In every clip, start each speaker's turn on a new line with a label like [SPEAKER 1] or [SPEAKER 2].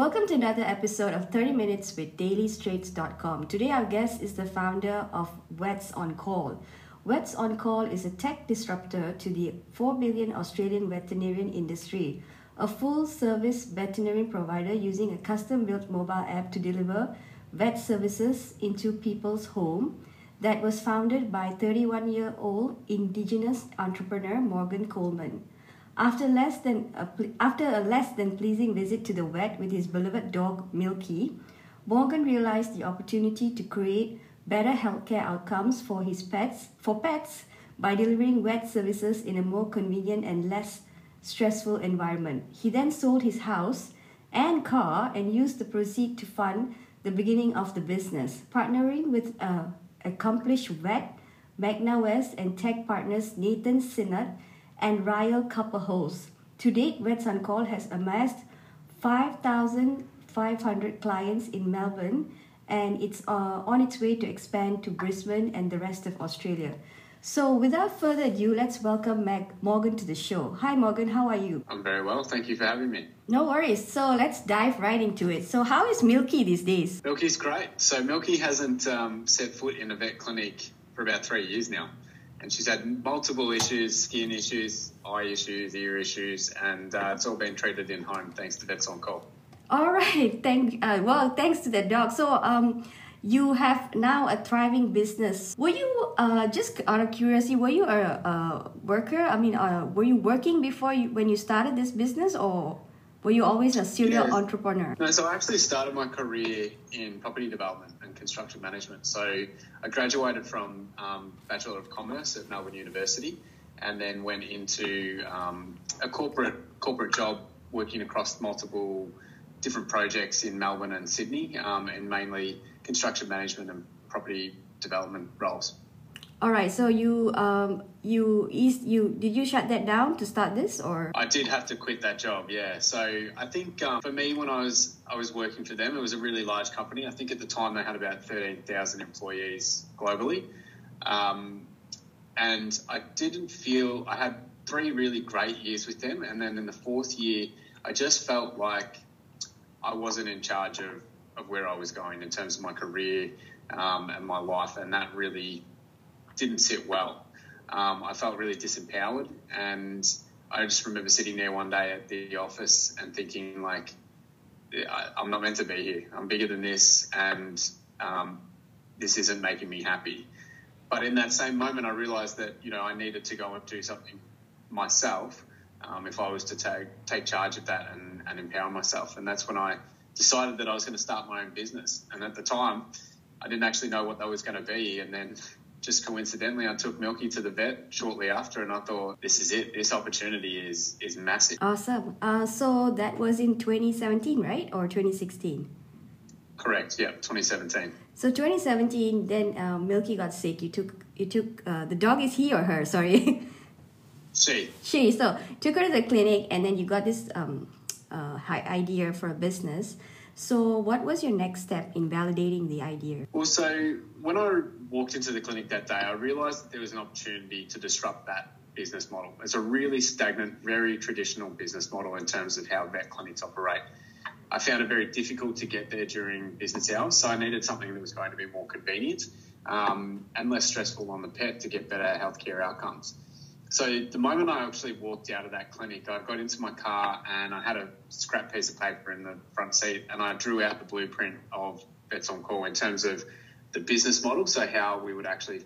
[SPEAKER 1] Welcome to another episode of 30 Minutes with DailyStraits.com. Today, our guest is the founder of Vets on Call. Vets on Call is a tech disruptor to the 4 billion Australian veterinarian industry, a full service veterinary provider using a custom built mobile app to deliver vet services into people's home that was founded by 31 year old Indigenous entrepreneur Morgan Coleman. After less than uh, a, after a less than pleasing visit to the vet with his beloved dog Milky, Morgan realized the opportunity to create better healthcare outcomes for his pets for pets by delivering vet services in a more convenient and less stressful environment. He then sold his house and car and used the proceeds to fund the beginning of the business, partnering with a accomplished vet, Magda West and tech partners Nathan Sinnott and Ryle Copperholz. To date, Vets on Call has amassed 5,500 clients in Melbourne and it's uh, on its way to expand to Brisbane and the rest of Australia. So, without further ado, let's welcome Meg Morgan to the show. Hi, Morgan. How are you?
[SPEAKER 2] I'm very well. Thank you for having me.
[SPEAKER 1] No worries. So, let's dive right into it. So, how is Milky these days?
[SPEAKER 2] Milky's great. So, Milky hasn't um, set foot in a vet clinic for about three years now, and she's had multiple issues: skin issues, eye issues, ear issues, and uh, it's all been treated in home thanks to Vets on Call.
[SPEAKER 1] All right. Thank. Uh, well, thanks to the dog. So, um you have now a thriving business. Were you uh, just out of curiosity? Were you a, a worker? I mean, uh, were you working before you when you started this business, or were you always a serial
[SPEAKER 2] Yeah.
[SPEAKER 1] entrepreneur?
[SPEAKER 2] No, so I actually started my career in property development and construction management. So I graduated from um, Bachelor of Commerce at Melbourne University, and then went into um, a corporate corporate job working across multiple different projects in Melbourne and Sydney, um, and mainly construction management and property development roles.
[SPEAKER 1] All right. So you um you is you did you shut that down to start this or?
[SPEAKER 2] I did have to quit that job, yeah. So I think um, for me, when I was I was working for them, it was a really large company. I think at the time they had about thirteen thousand employees globally, um, and I didn't feel I had three really great years with them, and then in the fourth year, I just felt like I wasn't in charge of, of where I was going in terms of my career um, and my life, and that really didn't sit well. Um, I felt really disempowered, and I just remember sitting there one day at the office and thinking, like, I'm not meant to be here. I'm bigger than this, and um, this isn't making me happy. But in that same moment, I realized that you know I needed to go and do something myself um, if I was to take take charge of that and, and empower myself. And that's when I decided that I was going to start my own business. And at the time, I didn't actually know what that was going to be. And then just coincidentally, I took Milky to the vet shortly after, and I thought, this is it. This opportunity is is massive.
[SPEAKER 1] Awesome. Uh, so that was in 2017, right, or 2016?
[SPEAKER 2] Correct. Yeah, 2017.
[SPEAKER 1] So 2017, then uh, Milky got sick. You took you took uh, the dog is he or her? Sorry,
[SPEAKER 2] She.
[SPEAKER 1] she. So took her to the clinic, and then you got this um, uh, idea for a business. So what was your next step in validating the idea?
[SPEAKER 2] Also, when I walked into the clinic that day, I realized that there was an opportunity to disrupt that business model. It's a really stagnant, very traditional business model in terms of how vet clinics operate. I found it very difficult to get there during business hours, so I needed something that was going to be more convenient um, and less stressful on the pet to get better healthcare outcomes. So the moment I actually walked out of that clinic, I got into my car and I had a scrap piece of paper in the front seat and I drew out the blueprint of Vets on Call in terms of the business model, so how we would actually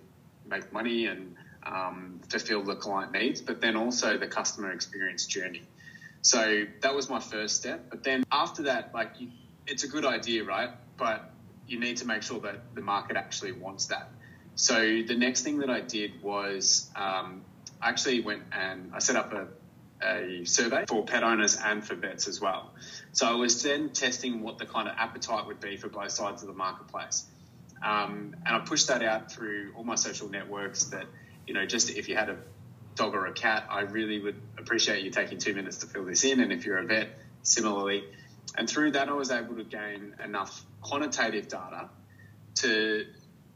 [SPEAKER 2] make money and um, fulfill the client needs, but then also the customer experience journey. So that was my first step. But then after that, like you, it's a good idea, right? But you need to make sure that the market actually wants that. So the next thing that I did was um, I actually went and I set up a, a survey for pet owners and for vets as well. So I was then testing what the kind of appetite would be for both sides of the marketplace. Um, and I pushed that out through all my social networks that, you know, just if you had a dog or a cat, I really would appreciate you taking two minutes to fill this in. And if you're a vet, similarly. And through that, I was able to gain enough quantitative data to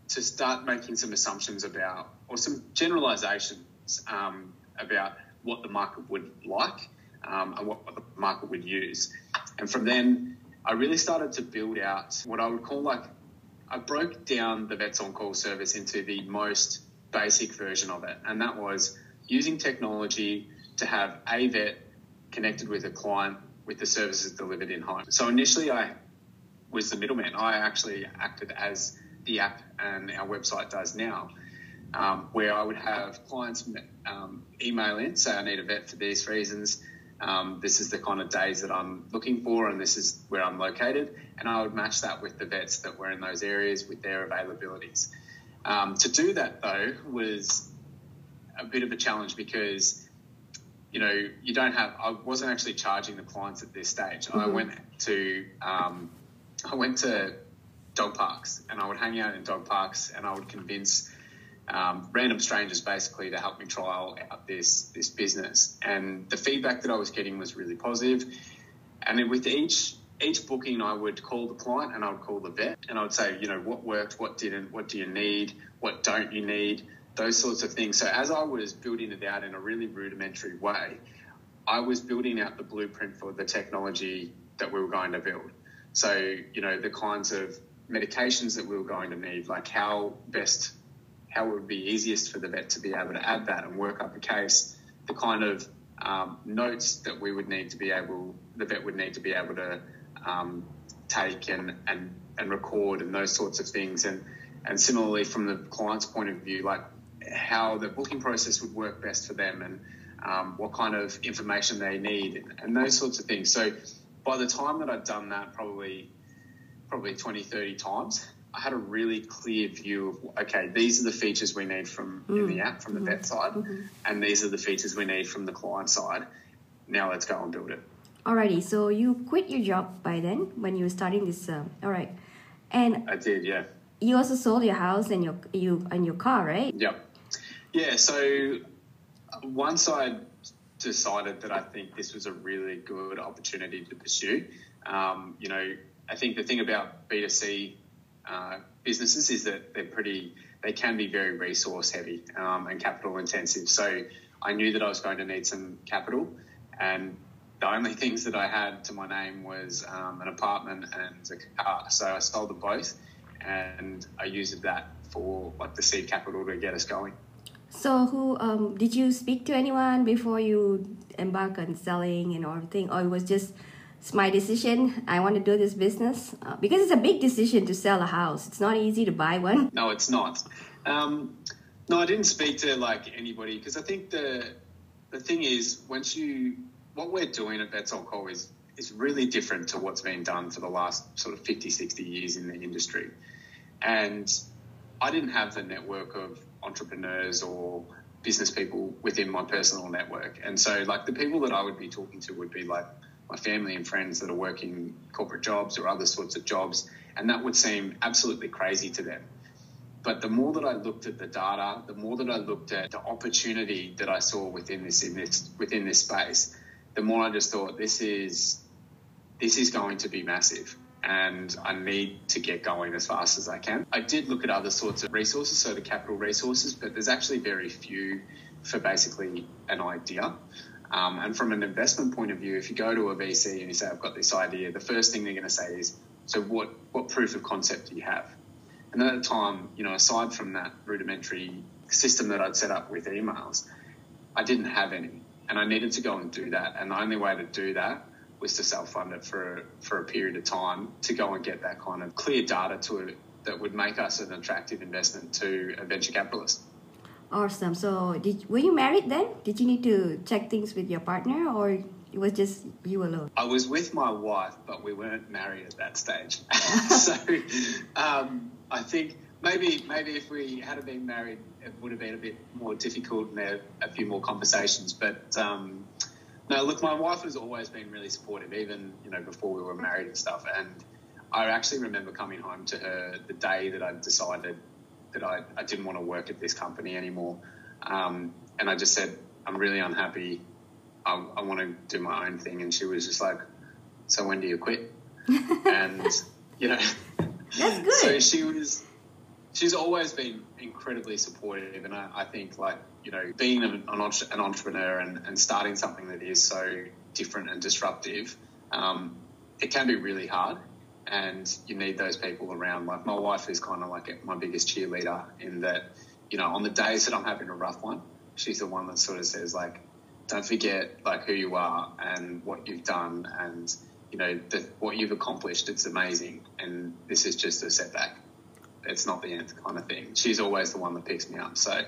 [SPEAKER 2] to start making some assumptions about or some generalizations um, about what the market would like um, and what the market would use. And from then, I really started to build out what I would call like I broke down the Vets on Call service into the most basic version of it, and that was using technology to have a vet connected with a client with the services delivered in home. So initially, I was the middleman. I actually acted as the app and our website does now, um, where I would have clients um, email in, say, I need a vet for these reasons. Um, this is the kind of days that I'm looking for, and this is where I'm located. And I would match that with the vets that were in those areas with their availabilities. Um, to do that, though, was a bit of a challenge because, you know, you don't have, I wasn't actually charging the clients at this stage. Mm-hmm. I went to, um, I went to dog parks and I would hang out in dog parks and I would convince um, random strangers basically to help me trial out this this business. And the feedback that I was getting was really positive. And with each each booking, I would call the client and I would call the vet and I would say, you know, what worked, what didn't, what do you need, what don't you need, those sorts of things. So as I was building it out in a really rudimentary way, I was building out the blueprint for the technology that we were going to build. So, you know, the kinds of medications that we were going to need, like how best how it would be easiest for the vet to be able to add that and work up a case, the kind of um, notes that we would need to be able, the vet would need to be able to um, take and, and, and record and those sorts of things. And, and similarly, from the client's point of view, like how the booking process would work best for them and um, what kind of information they need and, those sorts of things. So by the time that I'd done that, probably probably 20, 30 times, I had a really clear view of okay, these are the features we need from mm. in the mm. app from the mm-hmm. vet side, mm-hmm. and these are the features we need from the client side. Now let's go and build it.
[SPEAKER 1] Alrighty, so you quit your job by then when you were starting this. Uh, all right, and
[SPEAKER 2] I did, yeah.
[SPEAKER 1] You also sold your house and your you and your car, right?
[SPEAKER 2] Yep. Yeah. So once I decided that I think this was a really good opportunity to pursue, um, you know, I think the thing about B two C uh, businesses is that they're pretty, they can be very resource heavy um, and capital intensive. So I knew that I was going to need some capital, and the only things that I had to my name was um, an apartment and a car. So I sold them both, and I used that for like the seed capital to get us going.
[SPEAKER 1] So, who um, did you speak to anyone before you embark on selling and everything, or it was just it's my decision. I want to do this business uh, because it's a big decision to sell a house. It's not easy to buy one.
[SPEAKER 2] No, it's not. Um, no, I didn't speak to like anybody because I think the the thing is once you what we're doing at on Call is is really different to what's been done for the last sort of 50, 60 years in the industry. And I didn't have the network of entrepreneurs or business people within my personal network. And so like the people that I would be talking to would be like my family and friends that are working corporate jobs or other sorts of jobs, and that would seem absolutely crazy to them. But the more that I looked at the data, the more that I looked at the opportunity that I saw within this in this within this space, the more I just thought this is this is going to be massive and I need to get going as fast as I can. I did look at other sorts of resources, so the capital resources, but there's actually very few for basically an idea. Um, and from an investment point of view, if you go to a VC and you say, I've got this idea, the first thing they're going to say is, so what, what proof of concept do you have? And at the time, you know, aside from that rudimentary system that I'd set up with emails, I didn't have any. And I needed to go and do that. And the only way to do that was to self fund it for, for a period of time to go and get that kind of clear data to it that would make us an attractive investment to a venture capitalist.
[SPEAKER 1] Awesome. So, did were you married then? Did you need to check things with your partner, or it was just you alone?
[SPEAKER 2] I was with my wife, but we weren't married at that stage. so, um, I think maybe maybe if we had been married, it would have been a bit more difficult and there a few more conversations. But um, no, look, my wife has always been really supportive, even you know before we were married and stuff. And I actually remember coming home to her the day that I decided that I, I didn't want to work at this company anymore. Um, and I just said, I'm really unhappy. I, I want to do my own thing. And she was just like, So when do you quit? and, you know,
[SPEAKER 1] that's good.
[SPEAKER 2] So she was, she's always been incredibly supportive. And I, I think, like, you know, being an, an entrepreneur and, and starting something that is so different and disruptive, um, it can be really hard, and you need those people around. Like my wife is kind of like my biggest cheerleader in that, you know, on the days that I'm having a rough one, she's the one that sort of says like, don't forget like who you are and what you've done and you know the, what you've accomplished. It's amazing, and this is just a setback. It's not the end, kind of thing. She's always the one that picks me up. So yeah,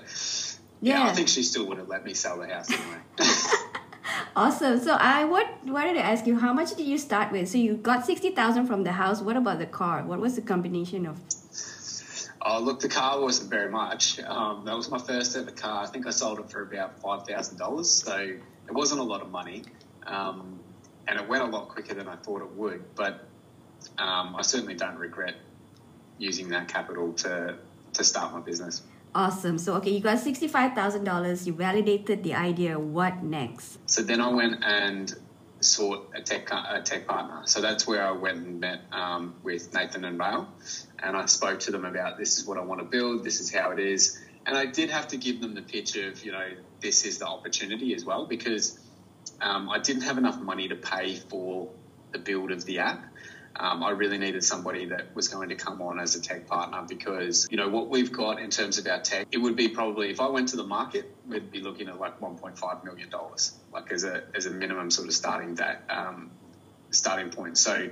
[SPEAKER 2] yeah I think she still would have let me sell the house anyway.
[SPEAKER 1] awesome. So I what wanted to ask you, how much did you start with? So you got sixty thousand from the house. What about the car? What was the combination of?
[SPEAKER 2] Oh, look, the car wasn't very much. Um, that was my first ever car. I think I sold it for about five thousand dollars, so it wasn't a lot of money, um, and it went a lot quicker than I thought it would. But um, I certainly don't regret using that capital to to start my business.
[SPEAKER 1] Awesome. So, okay, you got $65,000. You validated the idea. What next?
[SPEAKER 2] So then I went and sought a tech, a tech partner. So that's where I went and met um, with Nathan and Rail. And I spoke to them about this is what I want to build, this is how it is. And I did have to give them the pitch of, you know, this is the opportunity as well because um, I didn't have enough money to pay for the build of the app um, I really needed somebody that was going to come on as a tech partner because, you know, what we've got in terms of our tech, it would be probably, if I went to the market, we'd be looking at like $1.5 million, like as a, as a minimum sort of starting that, um, starting point. So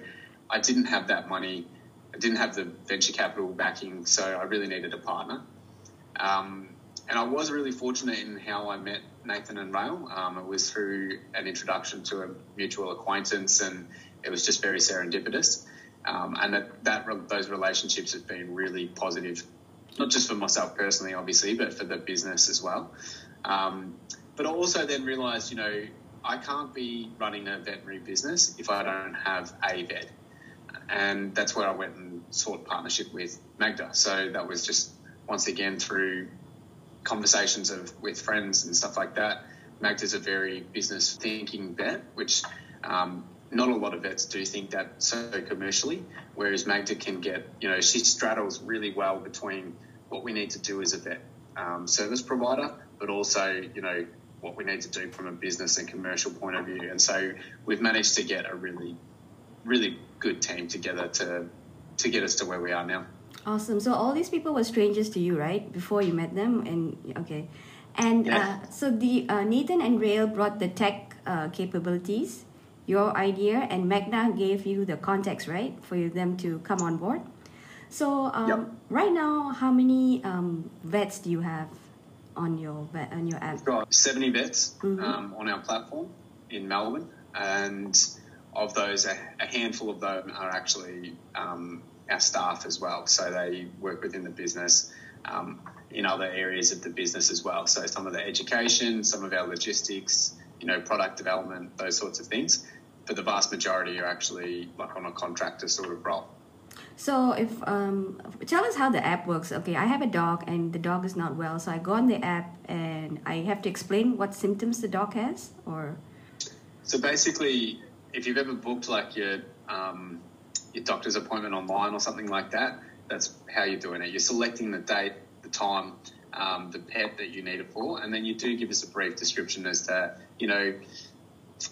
[SPEAKER 2] I didn't have that money. I didn't have the venture capital backing. So I really needed a partner. Um, and I was really fortunate in how I met Nathan and Rail. Um, it was through an introduction to a mutual acquaintance and it was just very serendipitous. Um, and that, that those relationships have been really positive, not just for myself personally, obviously, but for the business as well. Um, but I also then realised, you know, I can't be running a veterinary business if I don't have a vet, and that's where I went and sought partnership with Magda. So that was just once again through conversations of with friends and stuff like that. Magda's a very business thinking vet, which um, not a lot of vets do think that so commercially, whereas Magda can get, you know, she straddles really well between what we need to do as a vet um, service provider, but also, you know, what we need to do from a business and commercial point of view. And so we've managed to get a really, really good team together to to get us to where we are now.
[SPEAKER 1] Awesome. So all these people were strangers to you, right? Before you met them, and okay, and yeah. uh, so the uh, Nathan and Rail brought the tech uh, capabilities your idea, and Magda gave you the context, right, for them to come on board. So um, yep. right now, how many um, vets do you have on your on your app?
[SPEAKER 2] We've got seventy vets mm-hmm. um, on our platform in Melbourne, and of those, a, a handful of them are actually um, our staff as well. So they work within the business um, in other areas of the business as well. So some of the education, some of our logistics, you know, product development, those sorts of things but the vast majority are actually like on a contractor sort of role.
[SPEAKER 1] So if um, tell us how the app works. Okay, I have a dog and the dog is not well, so I go on the app and I have to explain what symptoms the dog has, or.
[SPEAKER 2] So basically, if you've ever booked like your um, your doctor's appointment online or something like that, that's how you're doing it. You're selecting the date, the time, um, the pet that you need it for, and then you do give us a brief description as to you know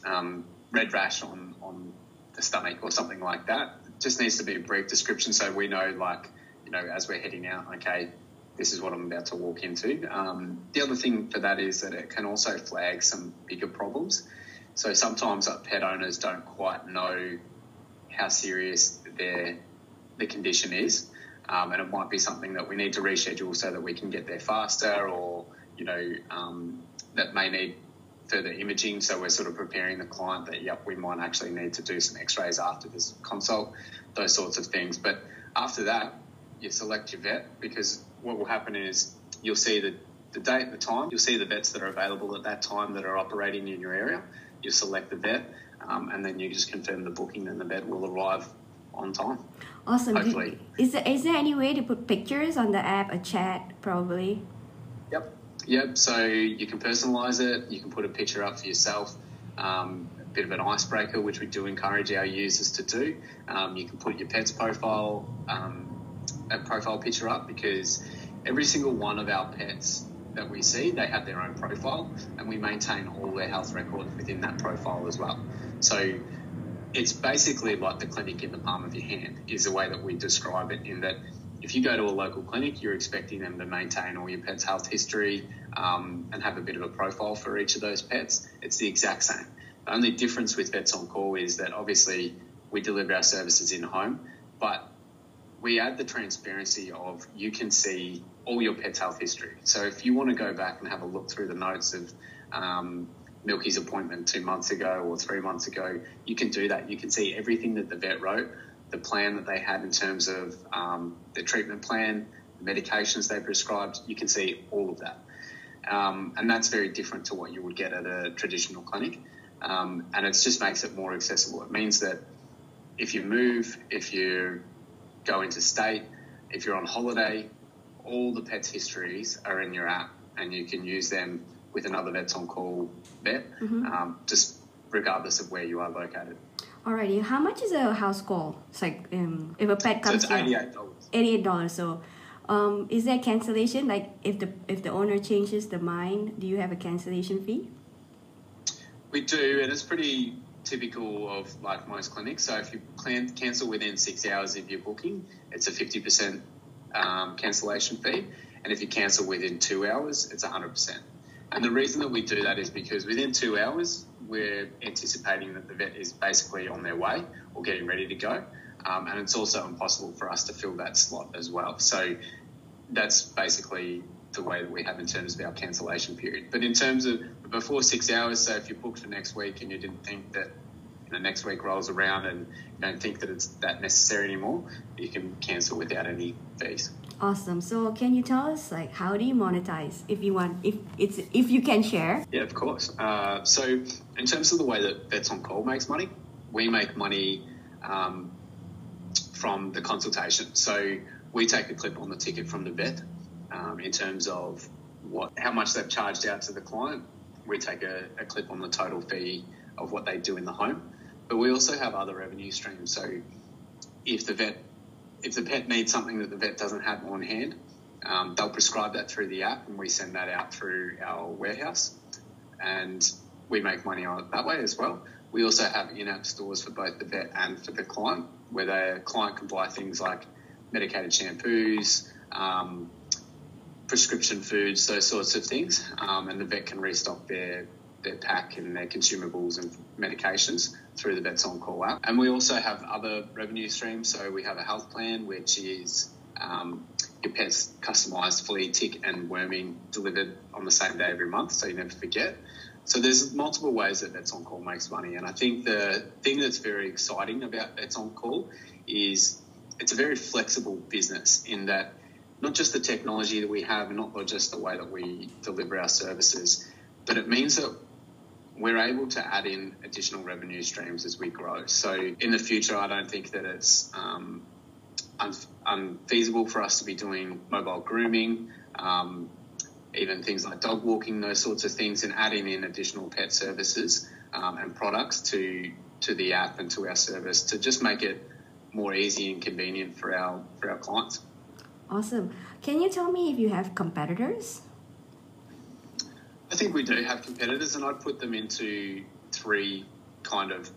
[SPEAKER 2] um, red rash on, on the stomach or something like that. It just needs to be a brief description so we know, like, you know, as we're heading out, okay, this is what I'm about to walk into. Um, the other thing for that is that it can also flag some bigger problems. So sometimes uh, pet owners don't quite know how serious their the condition is, um, and it might be something that we need to reschedule so that we can get there faster, or you know um, that may need further imaging. So we're sort of preparing the client that, yep, we might actually need to do some x rays after this consult, those sorts of things. But after that, you select your vet because what will happen is you'll see the, the date, the time, you'll see the vets that are available at that time that are operating in your area. You select the vet um, and then you just confirm the booking and the vet will arrive on time.
[SPEAKER 1] Awesome. Hopefully. Is there, is there any way to put pictures on the app, a chat probably?
[SPEAKER 2] Yep. Yep. So you can personalize it. You can put a picture up for yourself. Um, a bit of an icebreaker, which we do encourage our users to do. Um, you can put your pet's profile, um, a profile picture up because every single one of our pets that we see, they have their own profile, and we maintain all their health records within that profile as well. So it's basically like the clinic in the palm of your hand, is the way that we describe it, in that if you go to a local clinic, you're expecting them to maintain all your pet's health history um, and have a bit of a profile for each of those pets. It's the exact same. The only difference with Vets on Call is that obviously we deliver our services in home, but we add the transparency of you can see all your pet's health history. So if you want to go back and have a look through the notes of um, Milky's appointment two months ago or three months ago, you can do that. You can see everything that the vet wrote, the plan that they had in terms of um, the treatment plan, the medications they prescribed. You can see all of that. Um, and that's very different to what you would get at a traditional clinic. Um, and it just makes it more accessible. It means that if you move, if you go into state, if you're on holiday, all the pet's histories are in your app and you can use them with another Vets on Call vet, mm-hmm. um, just regardless of where you are located.
[SPEAKER 1] Alrighty, how much is a house call? It's like um, if a pet comes
[SPEAKER 2] so it's eighty-eight dollars.
[SPEAKER 1] Eighty-eight dollars. So, um, is there cancellation? Like if the if the owner changes the mind, do you have a cancellation fee?
[SPEAKER 2] We do, and it's pretty typical of like most clinics. So if you plan cancel within six hours of your booking, it's a fifty percent um, cancellation fee, and if you cancel within two hours, it's hundred percent. And the reason that we do that is because within two hours, we're anticipating that the vet is basically on their way or getting ready to go. Um, and it's also impossible for us to fill that slot as well. So that's basically the way that we have in terms of our cancellation period. But in terms of before six hours, so if you booked for next week and you didn't think that you know, next week rolls around and you don't think that it's that necessary anymore, you can cancel without any fees.
[SPEAKER 1] Awesome. So can you tell us like how do you monetize if you want if it's if you can share?
[SPEAKER 2] Yeah, of course. Uh, so in terms of the way that Vets on Call makes money, we make money um, from the consultation. So we take a clip on the ticket from the vet um, in terms of what how much they've charged out to the client. We take a, a clip on the total fee of what they do in the home, but we also have other revenue streams. So if the vet if the pet needs something that the vet doesn't have on hand, um, they'll prescribe that through the app, and we send that out through our warehouse, and we make money on it that way as well. We also have in-app stores for both the vet and for the client, where the client can buy things like medicated shampoos, um, prescription foods, those sorts of things, um, and the vet can restock their their pack and their consumables and medications through the Vets on Call app. And we also have other revenue streams. So we have a health plan, which is um, your pet's customized flea, tick, and worming delivered on the same day every month, so you never forget. So there's multiple ways that Vets on Call makes money, and I think the thing that's very exciting about Vets on Call is it's a very flexible business in that not just the technology that we have, not just the way that we deliver our services, but it means that we're able to add in additional revenue streams as we grow. So in the future, I don't think that it's um, unfeasible for us to be doing mobile grooming, um, even things like dog walking, those sorts of things, and adding in additional pet services um, and products to to the app and to our service to just make it more easy and convenient for our for our clients.
[SPEAKER 1] Awesome. Can you tell me if you have competitors?
[SPEAKER 2] I think we do have competitors, and I'd put them into three kind of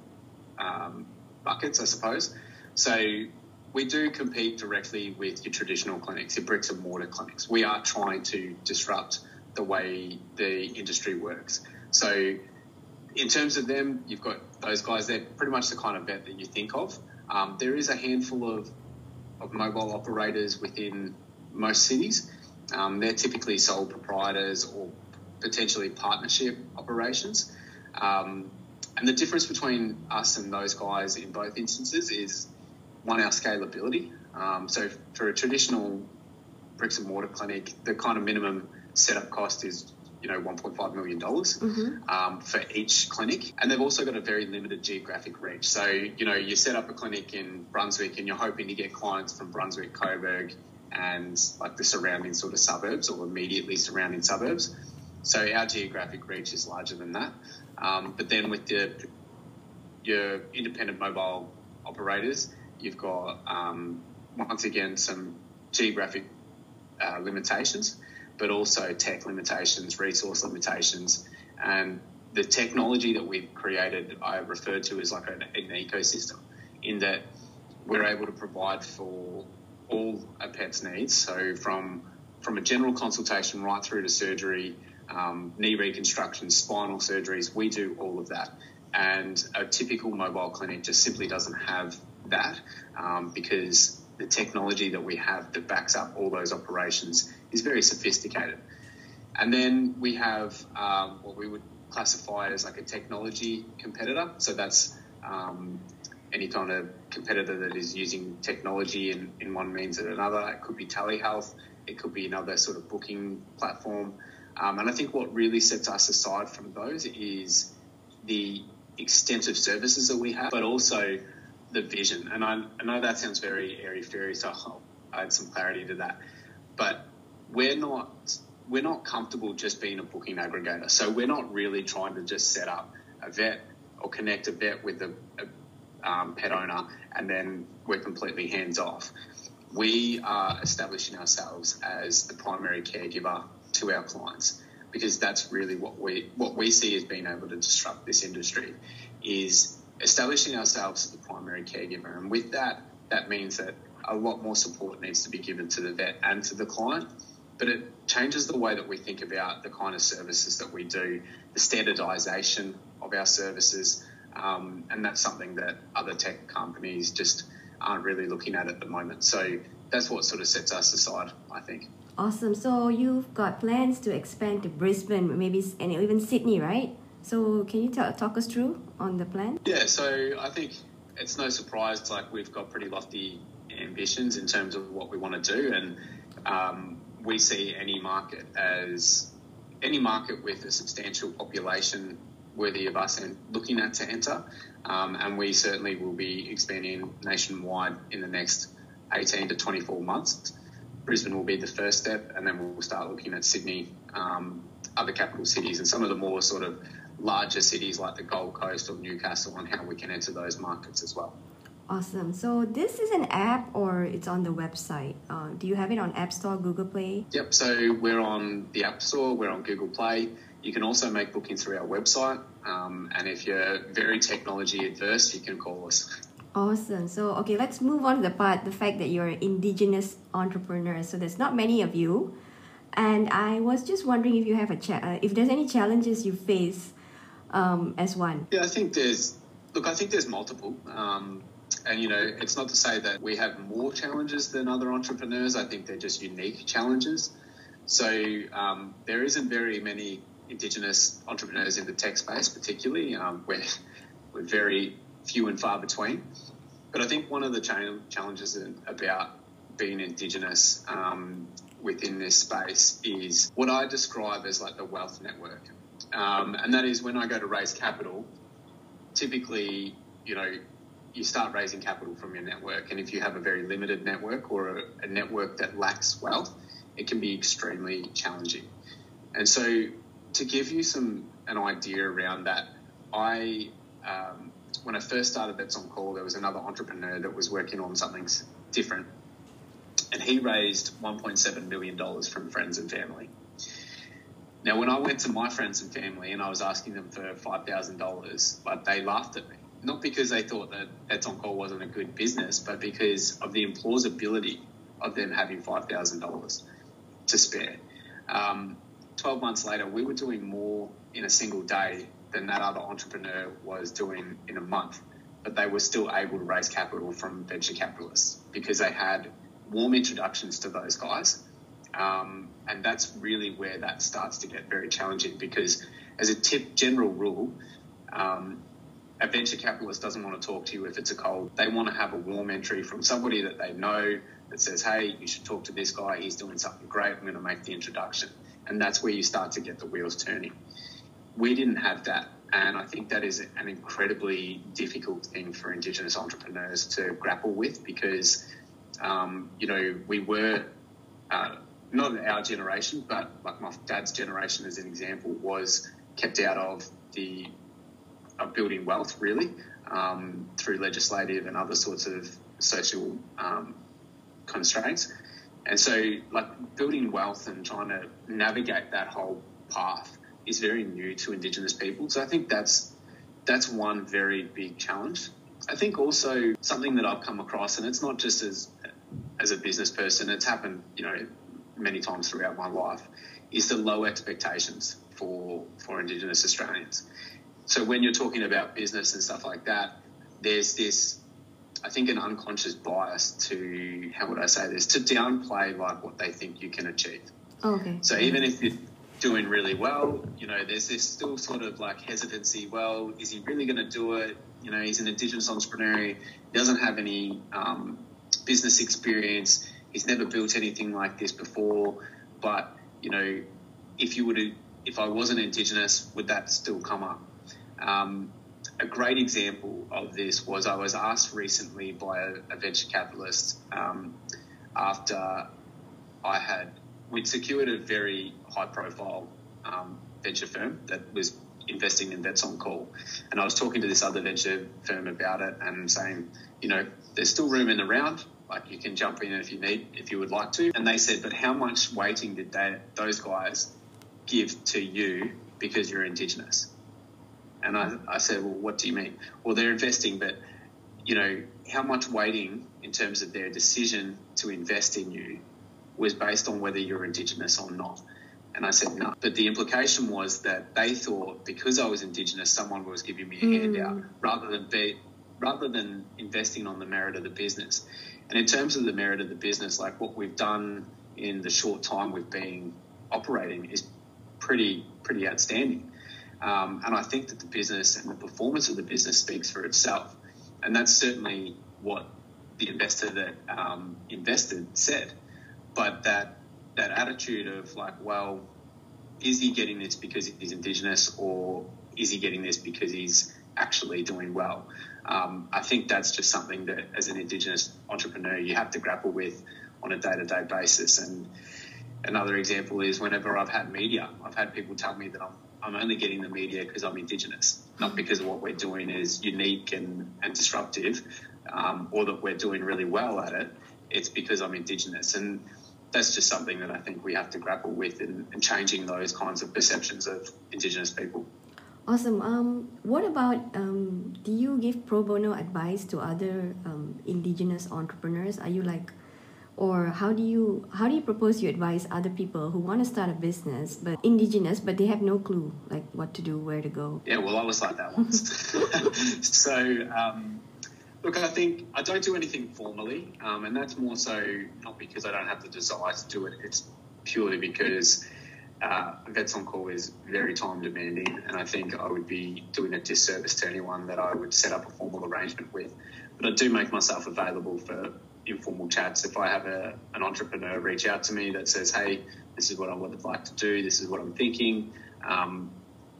[SPEAKER 2] um, buckets, I suppose. So we do compete directly with your traditional clinics, your bricks and mortar clinics. We are trying to disrupt the way the industry works. So in terms of them, you've got those guys. They're pretty much the kind of vet that you think of. Um, there is a handful of, of mobile operators within most cities. Um, they're typically sole proprietors or potentially partnership operations. Um, and the difference between us and those guys in both instances is one, our scalability. Um, so for a traditional bricks and mortar clinic, the kind of minimum setup cost is you know 1.5 million dollars mm-hmm. um, for each clinic, and they've also got a very limited geographic reach. So you know you set up a clinic in Brunswick, and you're hoping to get clients from Brunswick, Coburg, and like the surrounding sort of suburbs or immediately surrounding suburbs. So our geographic reach is larger than that. Um, but then with the your independent mobile operators, you've got um, once again some geographic uh, limitations, but also tech limitations, resource limitations, and the technology that we've created, I refer to as like an, an ecosystem, in that we're able to provide for all a pet's needs. So from from a general consultation right through to surgery, um, knee reconstruction, spinal surgeries, we do all of that. And a typical mobile clinic just simply doesn't have that um, because the technology that we have that backs up all those operations is very sophisticated. And then we have um, what we would classify as like a technology competitor. So that's um, any kind of competitor that is using technology in, in one means or another. It could be telehealth, it could be another sort of booking platform. Um, and I think what really sets us aside from those is the extensive services that we have, but also the vision. And I, I know that sounds very airy fairy, so I'll add some clarity to that. But we're not we're not comfortable just being a booking aggregator. So we're not really trying to just set up a vet or connect a vet with a, a um, pet owner and then we're completely hands off. We are establishing ourselves as the primary caregiver to our clients because that's really what we what we see as being able to disrupt this industry is establishing ourselves as the primary caregiver. And with that that means that a lot more support needs to be given to the vet and to the client. But it changes the way that we think about the kind of services that we do the standardization of our services um, and that's something that other tech companies just aren't really looking at at the moment. So that's what sort of sets us aside i think
[SPEAKER 1] Awesome. So you've got plans to expand to Brisbane, maybe and even Sydney, right? So can you t- talk us through on the plan?
[SPEAKER 2] Yeah. So I think it's no surprise. Like we've got pretty lofty ambitions in terms of what we want to do, and um, we see any market as any market with a substantial population worthy of us and looking at to enter. Um, and we certainly will be expanding nationwide in the next 18 to 24 months. Brisbane will be the first step, and then we'll start looking at Sydney, um, other capital cities, and some of the more sort of larger cities like the Gold Coast or Newcastle, and how we can enter those markets as well.
[SPEAKER 1] Awesome. So this is an app, or it's on the website. Uh, do you have it on App Store, Google Play?
[SPEAKER 2] Yep. So we're on the App Store. We're on Google Play. You can also make bookings through our website. Um, and if you're very technology adverse, you can call us.
[SPEAKER 1] Awesome. So, okay, let's move on to the part the fact that you're indigenous entrepreneur. So, there's not many of you, and I was just wondering if you have a cha- uh, if there's any challenges you face um, as one.
[SPEAKER 2] Yeah, I think there's look, I think there's multiple. Um, and you know, it's not to say that we have more challenges than other entrepreneurs. I think they're just unique challenges. So um, there isn't very many indigenous entrepreneurs in the tech space, particularly. Um, we're, we're very few and far between. But I think one of the challenges about being Indigenous um, within this space is what I describe as like the wealth network. Um, and that is when I go to raise capital, typically, you know, you start raising capital from your network. And if you have a very limited network or a, a network that lacks wealth, it can be extremely challenging. And so, to give you some an idea around that, I um, when I first started Vets on Call, there was another entrepreneur that was working on something different, and he raised 1.7 million dollars from friends and family. Now, when I went to my friends and family and I was asking them for five thousand dollars, but they laughed at me. Not because they thought that Vets on Call wasn't a good business, but because of the implausibility of them having five thousand dollars to spare. Um, Twelve months later, we were doing more in a single day than that other entrepreneur was doing in a month. But they were still able to raise capital from venture capitalists because they had warm introductions to those guys. Um, and that's really where that starts to get very challenging because, as a tip, general rule, um, a venture capitalist doesn't want to talk to you if it's a cold. They want to have a warm entry from somebody that they know that says, hey, you should talk to this guy. He's doing something great. I'm going to make the introduction. And that's where you start to get the wheels turning we didn't have that. And I think that is an incredibly difficult thing for Indigenous entrepreneurs to grapple with because, um, you know, we were, uh, not our generation, but like my dad's generation, as an example, was kept out of the of building wealth really um, through legislative and other sorts of social um, constraints. And so, like building wealth and trying to navigate that whole path is very new to Indigenous people. So I think that's that's one very big challenge. I think also something that I've come across, and it's not just as as a business person, it's happened, you know, many times throughout my life, is the low expectations for for Indigenous Australians. So when you're talking about business and stuff like that, there's this, I think, an unconscious bias to how would I say this to downplay like what they think you can achieve.
[SPEAKER 1] Oh, okay.
[SPEAKER 2] So even if you're doing really well, you know, there's this still sort of like hesitancy. Well, is he really going to do it? You know, he's an Indigenous entrepreneur. He doesn't have any um, business experience. He's never built anything like this before. But you know, if you to, if I wasn't Indigenous, would that still come up? Um, a great example of this was I was asked recently by a, a venture capitalist um, after I had we'd secured a very high profile um, venture firm that was investing in vets on call, and I was talking to this other venture firm about it and saying, you know, there's still room in the round. Like you can jump in if you need, if you would like to. And they said, but how much weighting did they, those guys give to you because you're Indigenous? And I, I said, well, what do you mean? Well, they're investing, but you know, how much weighting in terms of their decision to invest in you was based on whether you're Indigenous or not. And I said no. But the implication was that they thought because I was Indigenous, someone was giving me a mm. handout rather than be, rather than investing on the merit of the business. And in terms of the merit of the business, like what we've done in the short time we've been operating is pretty pretty outstanding. Um, and I think that the business and the performance of the business speaks for itself. And that's certainly what the investor that um, invested said. But that that attitude of like, well, is he getting this because he's indigenous, or is he getting this because he's actually doing well? Um, I think that's just something that, as an Indigenous entrepreneur, you have to grapple with on a day to day basis. And another example is whenever I've had media, I've had people tell me that I'm, I'm only getting the media because I'm Indigenous, not because of what we're doing is unique and, and disruptive, um, or that we're doing really well at it. It's because I'm Indigenous. And that's just something that I think we have to grapple with in, in changing those kinds of perceptions of Indigenous people.
[SPEAKER 1] Awesome. Um, what about um, do you give pro bono advice to other um, indigenous entrepreneurs? Are you like, or how do you how do you propose you advise other people who want to start a business but indigenous but they have no clue like what to do, where to go?
[SPEAKER 2] Yeah, well, I was like that once. so um, Look, I think I don't do anything formally, um, and that's more so not because I don't have the desire to do it. It's purely because uh, Vets on Call is very time demanding, and I think I would be doing a disservice to anyone that I would set up a formal arrangement with. But I do make myself available for informal chats. If I have a, an entrepreneur reach out to me that says, "Hey, this is what I would like to do. This is what I'm thinking. Um,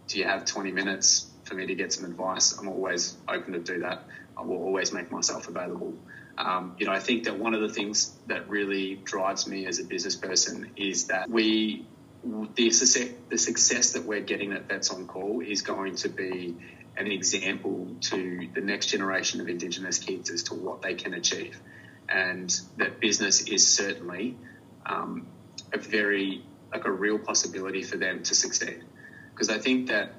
[SPEAKER 2] do you have 20 minutes for me to get some advice?" I'm always open to do that. I will always make myself available. Um, you know, I think that one of the things that really drives me as a business person is that we, the success, the success that we're getting at Vets on Call is going to be an example to the next generation of Indigenous kids as to what they can achieve. And that business is certainly um, a very, like a real possibility for them to succeed. Because I think that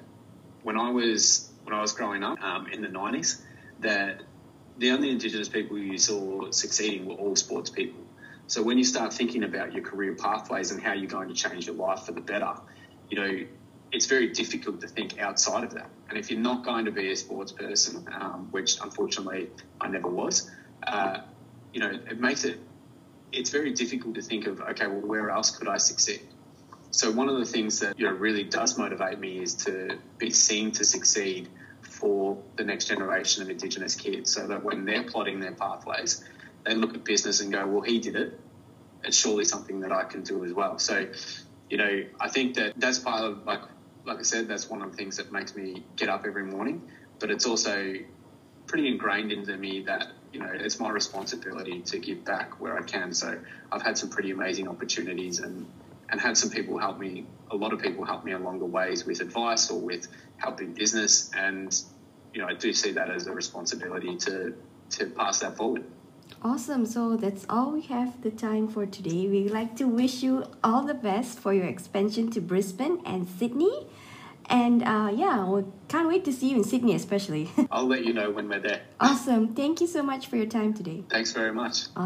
[SPEAKER 2] when I was, when I was growing up um, in the 90s, that the only Indigenous people you saw succeeding were all sports people. So when you start thinking about your career pathways and how you're going to change your life for the better, you know, it's very difficult to think outside of that. And if you're not going to be a sports person, um, which unfortunately I never was, uh, you know, it makes it, it's very difficult to think of, okay, well, where else could I succeed? So one of the things that, you know, really does motivate me is to be seen to succeed for the next generation of Indigenous kids so that when they're plotting their pathways, they look at business and go, well, he did it. It's surely something that I can do as well. So, you know, I think that that's part of, like, like I said, that's one of the things that makes me get up every morning. But it's also pretty ingrained into me that, you know, it's my responsibility to give back where I can. So I've had some pretty amazing opportunities and, and had some people help me, a lot of people help me along the ways with advice or with helping business. And, you know, I do see that as a responsibility to, to pass that forward.
[SPEAKER 1] Awesome. So that's all we have the time for today. We'd like to wish you all the best for your expansion to Brisbane and Sydney. And uh, yeah, we can't wait to see you in Sydney, especially.
[SPEAKER 2] I'll let you know when we're there.
[SPEAKER 1] awesome. Thank you so much for your time today.
[SPEAKER 2] Thanks very much.
[SPEAKER 1] Awesome.